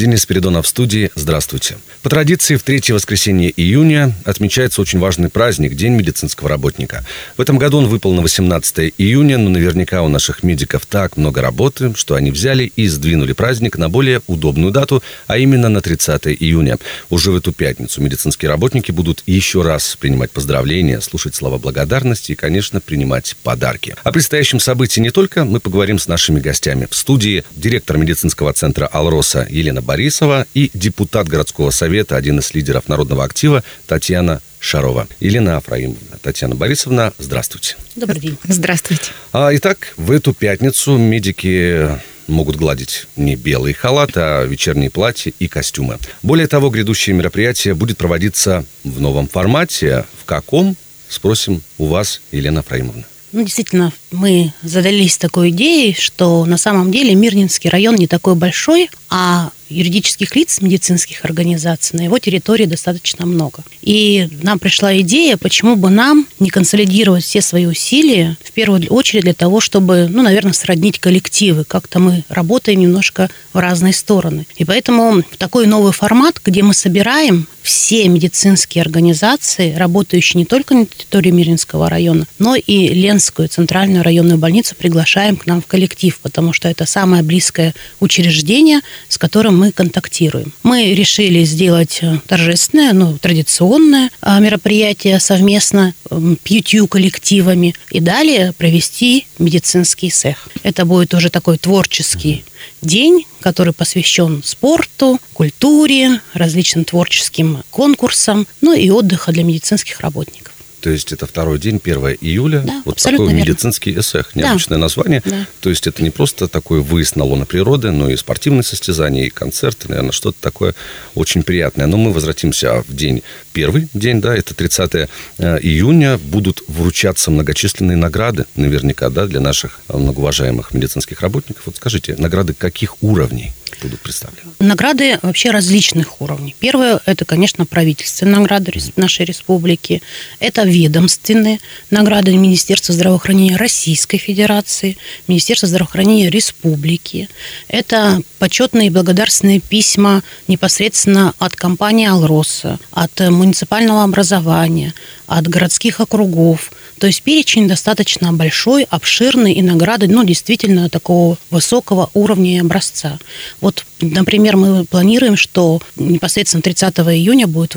Денис Передонов в студии. Здравствуйте. По традиции, в третье воскресенье июня отмечается очень важный праздник – День медицинского работника. В этом году он выпал на 18 июня, но наверняка у наших медиков так много работы, что они взяли и сдвинули праздник на более удобную дату, а именно на 30 июня. Уже в эту пятницу медицинские работники будут еще раз принимать поздравления, слушать слова благодарности и, конечно, принимать подарки. О предстоящем событии не только мы поговорим с нашими гостями. В студии директор медицинского центра «Алроса» Елена Борисова и депутат городского совета, один из лидеров народного актива Татьяна Шарова. Елена Афраимовна, Татьяна Борисовна, здравствуйте. Добрый день. Здравствуйте. А, итак, в эту пятницу медики могут гладить не белый халат, а вечерние платья и костюмы. Более того, грядущее мероприятие будет проводиться в новом формате. В каком? Спросим у вас, Елена Афраимовна. Ну, действительно, мы задались такой идеей, что на самом деле Мирнинский район не такой большой, а юридических лиц, медицинских организаций на его территории достаточно много. И нам пришла идея, почему бы нам не консолидировать все свои усилия, в первую очередь для того, чтобы, ну, наверное, сроднить коллективы. Как-то мы работаем немножко в разные стороны. И поэтому такой новый формат, где мы собираем все медицинские организации, работающие не только на территории Миринского района, но и Ленскую центральную районную больницу приглашаем к нам в коллектив, потому что это самое близкое учреждение, с которым мы контактируем. Мы решили сделать э, торжественное, ну, традиционное а, мероприятие совместно пятью коллективами и далее провести медицинский цех. Это будет уже такой творческий день, который посвящен спорту, культуре, различным творческим конкурсам, ну и отдыха для медицинских работников. То есть это второй день, 1 июля. Да, вот такой верно. медицинский эсэх. Необычное Да. название. Да. То есть это не просто такой выезд на лоно природы, но и спортивные состязания, и концерты, наверное, что-то такое очень приятное. Но мы возвратимся в день, первый день, да, это 30 э, июня. Будут вручаться многочисленные награды, наверняка, да, для наших многоуважаемых медицинских работников. Вот скажите, награды каких уровней будут представлены? Награды вообще различных уровней. Первое – это, конечно, правительственные награды нашей республики. Это ведомственные награды Министерства здравоохранения Российской Федерации, Министерства здравоохранения Республики. Это почетные и благодарственные письма непосредственно от компании «Алроса», от э, муниципального образования, от городских округов. То есть перечень достаточно большой, обширный, и награды, ну, действительно, такого высокого уровня и образца. Вот, например, мы планируем, что непосредственно 30 июня будут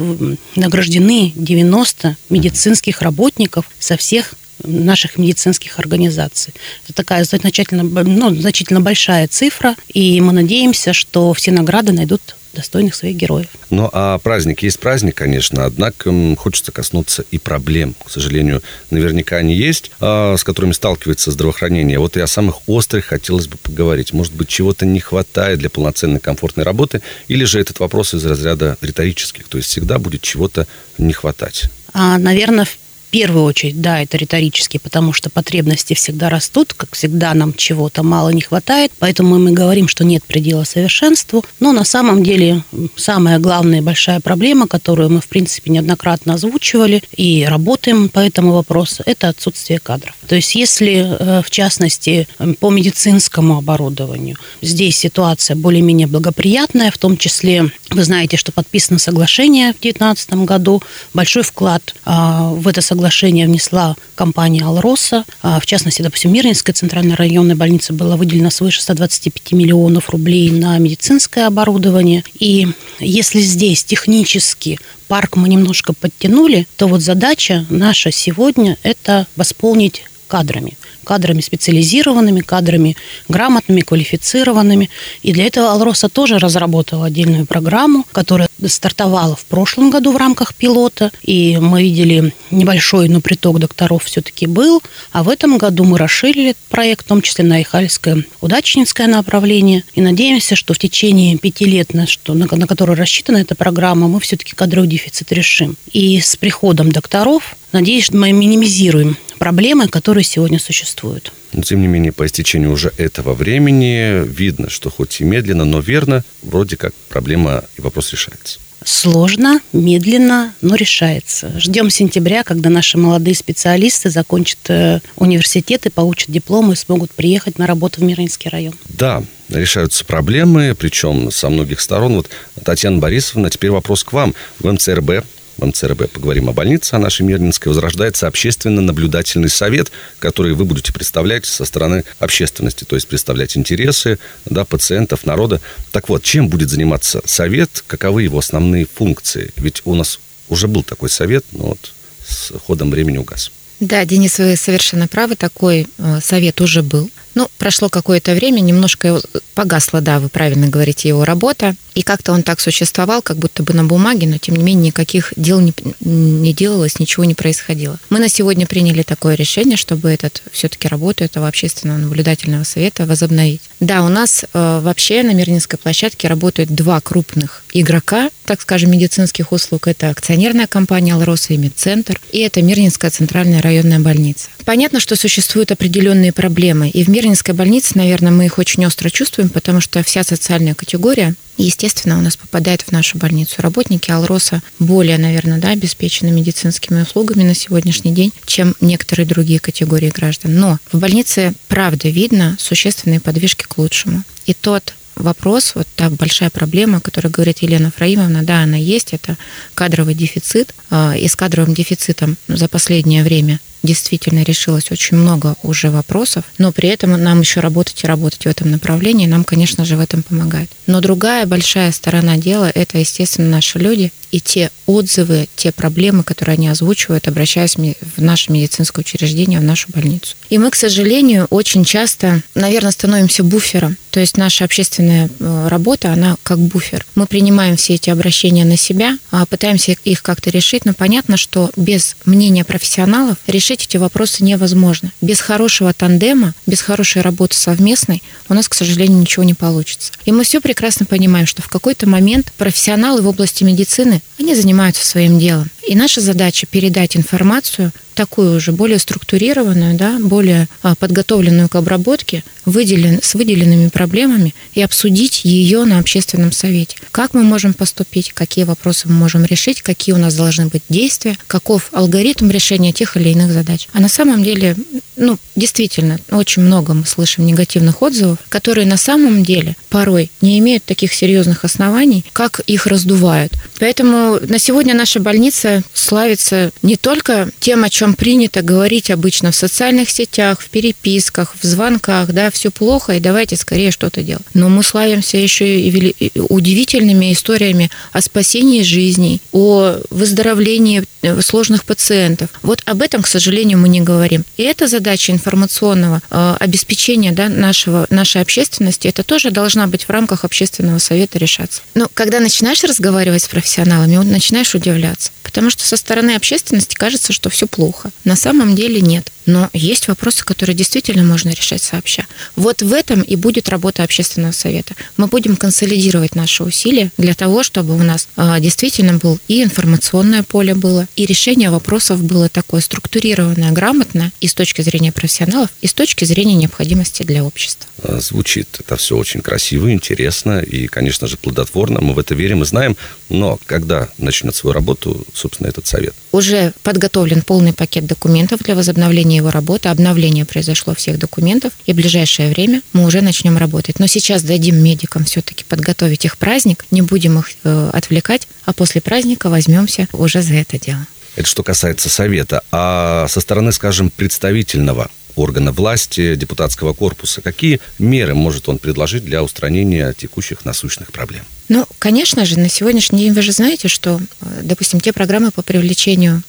награждены 90 медицинских работников со всех наших медицинских организаций. Это такая значительно, ну, значительно большая цифра, и мы надеемся, что все награды найдут достойных своих героев. Ну, а праздник есть праздник, конечно, однако хочется коснуться и проблем. К сожалению, наверняка они есть, а, с которыми сталкивается здравоохранение. Вот и о самых острых хотелось бы поговорить. Может быть, чего-то не хватает для полноценной комфортной работы, или же этот вопрос из разряда риторических, то есть всегда будет чего-то не хватать. А, наверное, в первую очередь, да, это риторически, потому что потребности всегда растут, как всегда нам чего-то мало не хватает, поэтому мы говорим, что нет предела совершенству, но на самом деле самая главная большая проблема, которую мы, в принципе, неоднократно озвучивали и работаем по этому вопросу, это отсутствие кадров. То есть если, э, в частности, по медицинскому оборудованию, здесь ситуация более-менее благоприятная, в том числе, вы знаете, что подписано соглашение в 2019 году, большой вклад а, в это соглашение внесла компания «Алроса». А, В частности, допустим, Мирнинская центральная районная больница была выделена свыше 125 миллионов рублей на медицинское оборудование. И если здесь технически парк мы немножко подтянули, то вот задача наша сегодня – это восполнить кадрами кадрами специализированными, кадрами грамотными, квалифицированными. И для этого Алроса тоже разработала отдельную программу, которая стартовала в прошлом году в рамках пилота. И мы видели небольшой, но приток докторов все-таки был. А в этом году мы расширили проект, в том числе на Ихальское удачнинское направление. И надеемся, что в течение пяти лет, на, что, на, на которые рассчитана эта программа, мы все-таки кадровый дефицит решим. И с приходом докторов, надеюсь, что мы минимизируем проблемы, которые сегодня существуют. Но, тем не менее, по истечению уже этого времени видно, что хоть и медленно, но верно, вроде как проблема и вопрос решается. Сложно, медленно, но решается. Ждем сентября, когда наши молодые специалисты закончат э, университет и получат дипломы и смогут приехать на работу в Мирнинский район. Да, решаются проблемы, причем со многих сторон. Вот, Татьяна Борисовна, теперь вопрос к вам. В МЦРБ МЦРБ поговорим о больнице, о нашей Мирнинской, возрождается общественно-наблюдательный совет, который вы будете представлять со стороны общественности, то есть представлять интересы да, пациентов, народа. Так вот, чем будет заниматься совет, каковы его основные функции? Ведь у нас уже был такой совет, но вот с ходом времени угас. Да, Денис, вы совершенно правы, такой э, совет уже был. Ну, прошло какое-то время, немножко погасла, да, вы правильно говорите, его работа. И как-то он так существовал, как будто бы на бумаге, но тем не менее никаких дел не, не делалось, ничего не происходило. Мы на сегодня приняли такое решение, чтобы этот все-таки работу этого общественного наблюдательного совета возобновить. Да, у нас э, вообще на Мирнинской площадке работают два крупных игрока, так скажем, медицинских услуг. Это акционерная компания «Алроса» и «Медцентр», и это Мирнинская центральная районная больница. Понятно, что существуют определенные проблемы, и в Мирнинской больнице, наверное, мы их очень остро чувствуем, потому что вся социальная категория, естественно, у нас попадает в нашу больницу. Работники Алроса более, наверное, да, обеспечены медицинскими услугами на сегодняшний день, чем некоторые другие категории граждан. Но в больнице, правда, видно существенные подвижки к лучшему. И тот вопрос, вот та большая проблема, о которой говорит Елена Фраимовна, да, она есть, это кадровый дефицит. А, и с кадровым дефицитом за последнее время действительно решилось очень много уже вопросов, но при этом нам еще работать и работать в этом направлении, нам, конечно же, в этом помогает. Но другая большая сторона дела – это, естественно, наши люди и те отзывы, те проблемы, которые они озвучивают, обращаясь в наше медицинское учреждение, в нашу больницу. И мы, к сожалению, очень часто, наверное, становимся буфером. То есть наша общественная э, работа, она как буфер. Мы принимаем все эти обращения на себя, а пытаемся их как-то решить, но понятно, что без мнения профессионалов решить эти вопросы невозможно. Без хорошего тандема, без хорошей работы совместной у нас, к сожалению, ничего не получится. И мы все прекрасно понимаем, что в какой-то момент профессионалы в области медицины они занимаются своим делом. И наша задача передать информацию такую уже более структурированную, да, более а, подготовленную к обработке, выделен, с выделенными проблемами и обсудить ее на общественном совете. Как мы можем поступить, какие вопросы мы можем решить, какие у нас должны быть действия, каков алгоритм решения тех или иных задач. А на самом деле, ну, действительно, очень много мы слышим негативных отзывов, которые на самом деле порой не имеют таких серьезных оснований, как их раздувают. Поэтому на сегодня наша больница славится не только тем, о чем принято говорить обычно в социальных сетях, в переписках, в звонках, да, все плохо, и давайте скорее что-то делать. Но мы славимся еще и удивительными историями о спасении жизней, о выздоровлении э, сложных пациентов. Вот об этом, к сожалению, мы не говорим. И эта задача информационного э, обеспечения да, нашего, нашей общественности, это тоже должна быть в рамках общественного совета решаться. Но когда начинаешь разговаривать с профессионалами, начинаешь удивляться. Потому что со стороны общественности кажется, что все плохо. На самом деле нет. Но есть вопросы, которые действительно можно решать сообща. Вот в этом и будет работа общественного совета. Мы будем консолидировать наши усилия для того, чтобы у нас а, действительно был и информационное поле было, и решение вопросов было такое структурированное, грамотное и с точки зрения профессионалов, и с точки зрения необходимости для общества. А, звучит это все очень красиво, интересно и, конечно же, плодотворно. Мы в это верим и знаем. Но когда начнет свою работу, собственно, этот совет? Уже подготовлен полный пакет документов для возобновления его работы, обновление произошло всех документов, и в ближайшее время мы уже начнем работать. Но сейчас дадим медикам все-таки подготовить их праздник, не будем их э, отвлекать, а после праздника возьмемся уже за это дело. Это что касается совета. А со стороны, скажем, представительного органа власти, депутатского корпуса, какие меры может он предложить для устранения текущих насущных проблем? Ну, конечно же, на сегодняшний день вы же знаете, что, э, допустим, те программы по привлечению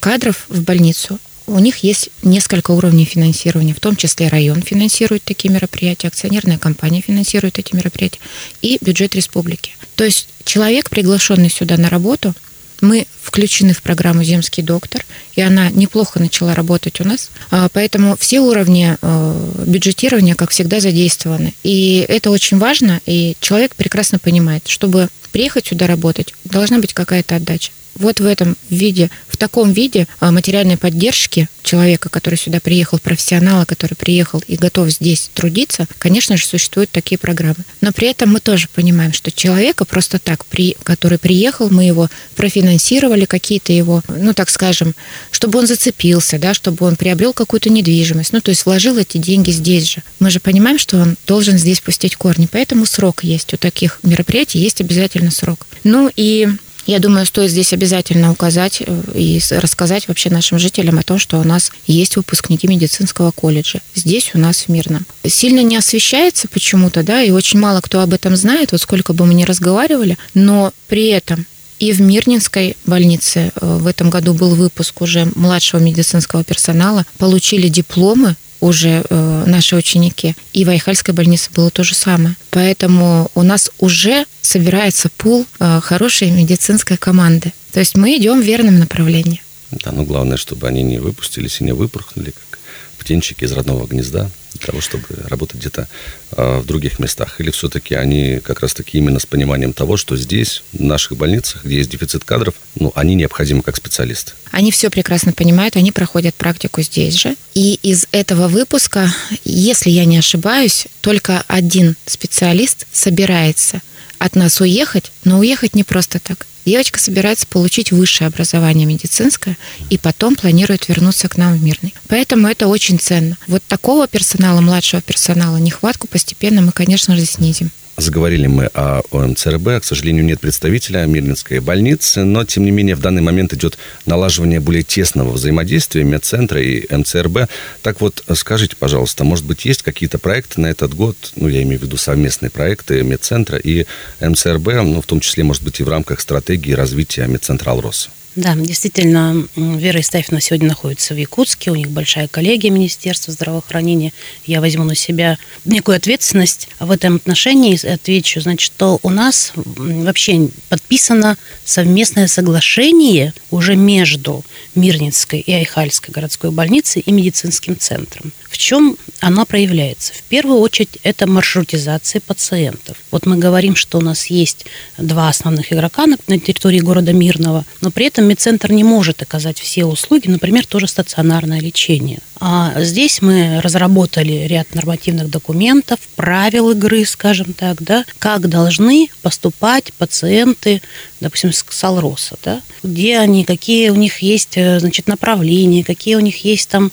кадров в больницу, у них есть несколько уровней финансирования, в том числе район финансирует такие мероприятия, акционерная компания финансирует эти мероприятия и бюджет республики. То есть человек, приглашенный сюда на работу, мы включены в программу «Земский доктор», и она неплохо начала работать у нас. А, поэтому все уровни э, бюджетирования, как всегда, задействованы. И это очень важно, и человек прекрасно понимает, чтобы приехать сюда работать, должна быть какая-то отдача. Вот в этом виде, в таком виде а, материальной поддержки человека, который сюда приехал, профессионала, который приехал и готов здесь трудиться, конечно же, существуют такие программы. Но при этом мы тоже понимаем, что человека просто так, при, который приехал, мы его профинансировали, какие-то его, ну так скажем, чтобы он зацепился, да, чтобы он приобрел какую-то недвижимость, ну то есть вложил эти деньги здесь же. Мы же понимаем, что он должен здесь пустить корни, поэтому срок есть у таких мероприятий, есть обязательно срок. Ну и я думаю, стоит здесь обязательно указать э, и рассказать вообще нашим жителям о том, что у нас есть выпускники медицинского колледжа. Здесь у нас в Мирном. Сильно не освещается почему-то, да, и очень мало кто об этом знает, вот сколько бы мы ни разговаривали, но при этом и в Мирнинской больнице э, в этом году был выпуск уже младшего медицинского персонала, получили дипломы уже э, наши ученики. И в Айхальской больнице было то же самое. Поэтому у нас уже собирается пул э, хорошей медицинской команды. То есть мы идем в верном направлении. Да, но главное, чтобы они не выпустились и не выпорхнули, как птенчики из родного гнезда для того, чтобы работать где-то э, в других местах? Или все-таки они как раз-таки именно с пониманием того, что здесь, в наших больницах, где есть дефицит кадров, ну, они необходимы как специалисты? Они все прекрасно понимают, они проходят практику здесь же. И из этого выпуска, если я не ошибаюсь, только один специалист собирается от нас уехать, но уехать не просто так. Девочка собирается получить высшее образование медицинское и потом планирует вернуться к нам в Мирный. Поэтому это очень ценно. Вот такого персонала, младшего персонала, нехватку постепенно мы, конечно же, снизим. Заговорили мы о ОМЦРБ. К сожалению, нет представителя Мирнинской больницы, но, тем не менее, в данный момент идет налаживание более тесного взаимодействия медцентра и МЦРБ. Так вот, скажите, пожалуйста, может быть, есть какие-то проекты на этот год, ну, я имею в виду совместные проекты медцентра и МЦРБ, ну, в том числе, может быть, и в рамках стратегии развития медцентра «Алроса»? Да, действительно, Вера Истафьевна сегодня находится в Якутске, у них большая коллегия Министерства здравоохранения. Я возьму на себя некую ответственность в этом отношении и отвечу, значит, что у нас вообще подписано совместное соглашение уже между Мирнинской и Айхальской городской больницей и медицинским центром. В чем она проявляется? В первую очередь это маршрутизация пациентов. Вот мы говорим, что у нас есть два основных игрока на территории города Мирного, но при этом медцентр не может оказать все услуги, например, тоже стационарное лечение. А здесь мы разработали ряд нормативных документов, правил игры, скажем так, да, как должны поступать пациенты, допустим, с Салроса, да, где они, какие у них есть, э, значит, направления, какие у них есть там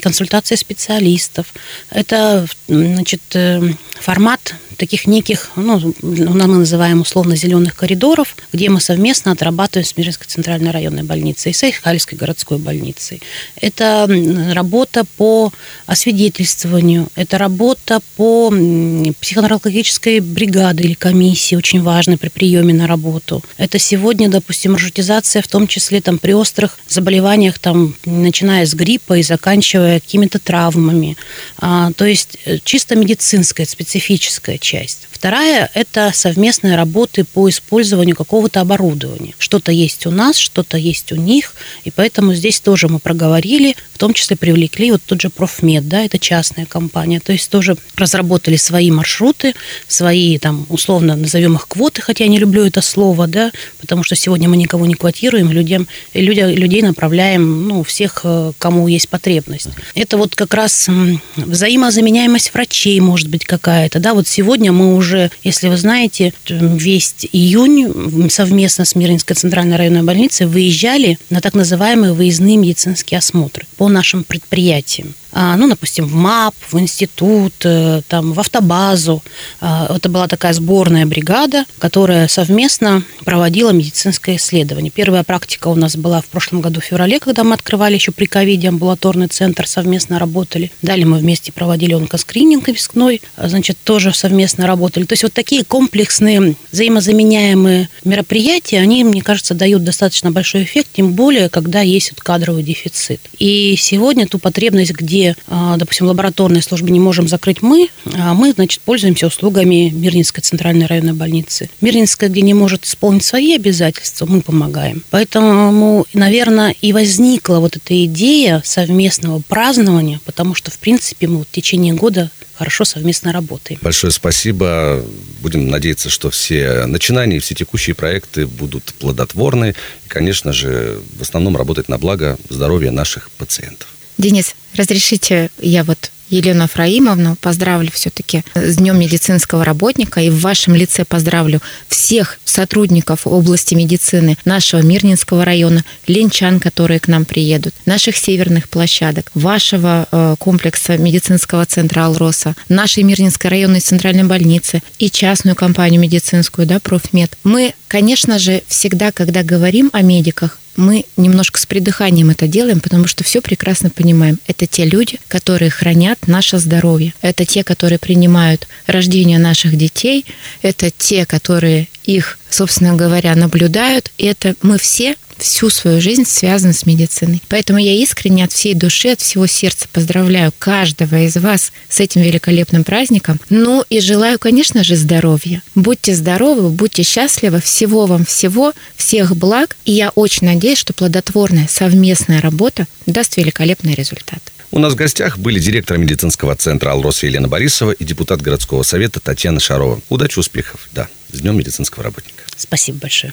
консультации специалистов. Это, значит, э, формат таких неких, ну, мы называем условно зеленых коридоров, где мы совместно отрабатываем с Миринской центральной районной больницей и с Айхальской городской больницей. Это работа по освидетельствованию, это работа по психонаркологической бригаде или комиссии, очень важной при приеме на работу. Это сегодня, допустим, маршрутизация, в том числе там, при острых заболеваниях, там, начиная с гриппа и заканчивая какими-то травмами. А, то есть э, чисто медицинская, специфическая часть. Вторая – это совместные работы по использованию какого-то оборудования. Что-то есть у нас, что-то есть у них, и поэтому здесь тоже мы проговорили, в том числе привлекли вот тот же Профмед, да, это частная компания, то есть тоже разработали свои маршруты, свои там условно назовем их квоты, хотя я не люблю это слово, да, потому что сегодня мы никого не квотируем, людям, люди, людей направляем, ну, всех, э, кому есть потребность. Это вот как раз взаимозаменяемость врачей может быть какая-то, да, вот сегодня мы уже, если вы знаете, весь июнь совместно с Миринской центральной районной больницей выезжали на так называемые выездные медицинские осмотры по нашим предприятиям. А, ну, допустим, в МАП, в институт, э, там, в автобазу. А, это была такая сборная бригада, которая совместно проводила медицинское исследование. Первая практика у нас была в прошлом году в феврале, когда мы открывали еще при ковиде амбулаторный центр, совместно работали. Далее мы вместе проводили онкоскрининг вискной, а, значит, тоже совместно работали. То есть вот такие комплексные взаимозаменяемые мероприятия, они, мне кажется, дают достаточно большой эффект, тем более, когда есть вот кадровый дефицит. И сегодня ту потребность, где а, допустим, лабораторные службы не можем закрыть мы, а мы, значит, пользуемся услугами Мирнинской центральной районной больницы. Мирнинская, где не может исполнить свои обязательства, мы помогаем. Поэтому, наверное, и возникла вот эта идея совместного празднования, потому что, в принципе, мы вот в течение года хорошо совместно работаем. Большое спасибо. Будем надеяться, что все начинания, все текущие проекты будут плодотворны. И, конечно же, в основном работать на благо здоровья наших пациентов. Денис, разрешите я вот Елену Фраимовну поздравлю все-таки с Днем медицинского работника и в вашем лице поздравлю всех сотрудников области медицины нашего Мирнинского района, ленчан, которые к нам приедут, наших северных площадок, вашего э, комплекса медицинского центра «Алроса», нашей Мирнинской районной центральной больницы и частную компанию медицинскую, да, «Профмед». Мы, конечно же, всегда, когда говорим о медиках, мы немножко с придыханием это делаем, потому что все прекрасно понимаем. Это те люди, которые хранят наше здоровье. Это те, которые принимают рождение наших детей. Это те, которые их, собственно говоря, наблюдают. И это мы все всю свою жизнь связаны с медициной. Поэтому я искренне от всей души, от всего сердца поздравляю каждого из вас с этим великолепным праздником. Ну и желаю, конечно же, здоровья. Будьте здоровы, будьте счастливы, всего вам всего, всех благ. И я очень надеюсь, что плодотворная совместная работа даст великолепный результат. У нас в гостях были директор медицинского центра «Алроса» Елена Борисова и депутат городского совета Татьяна Шарова. Удачи, успехов. Да, с Днем медицинского работника. Спасибо большое.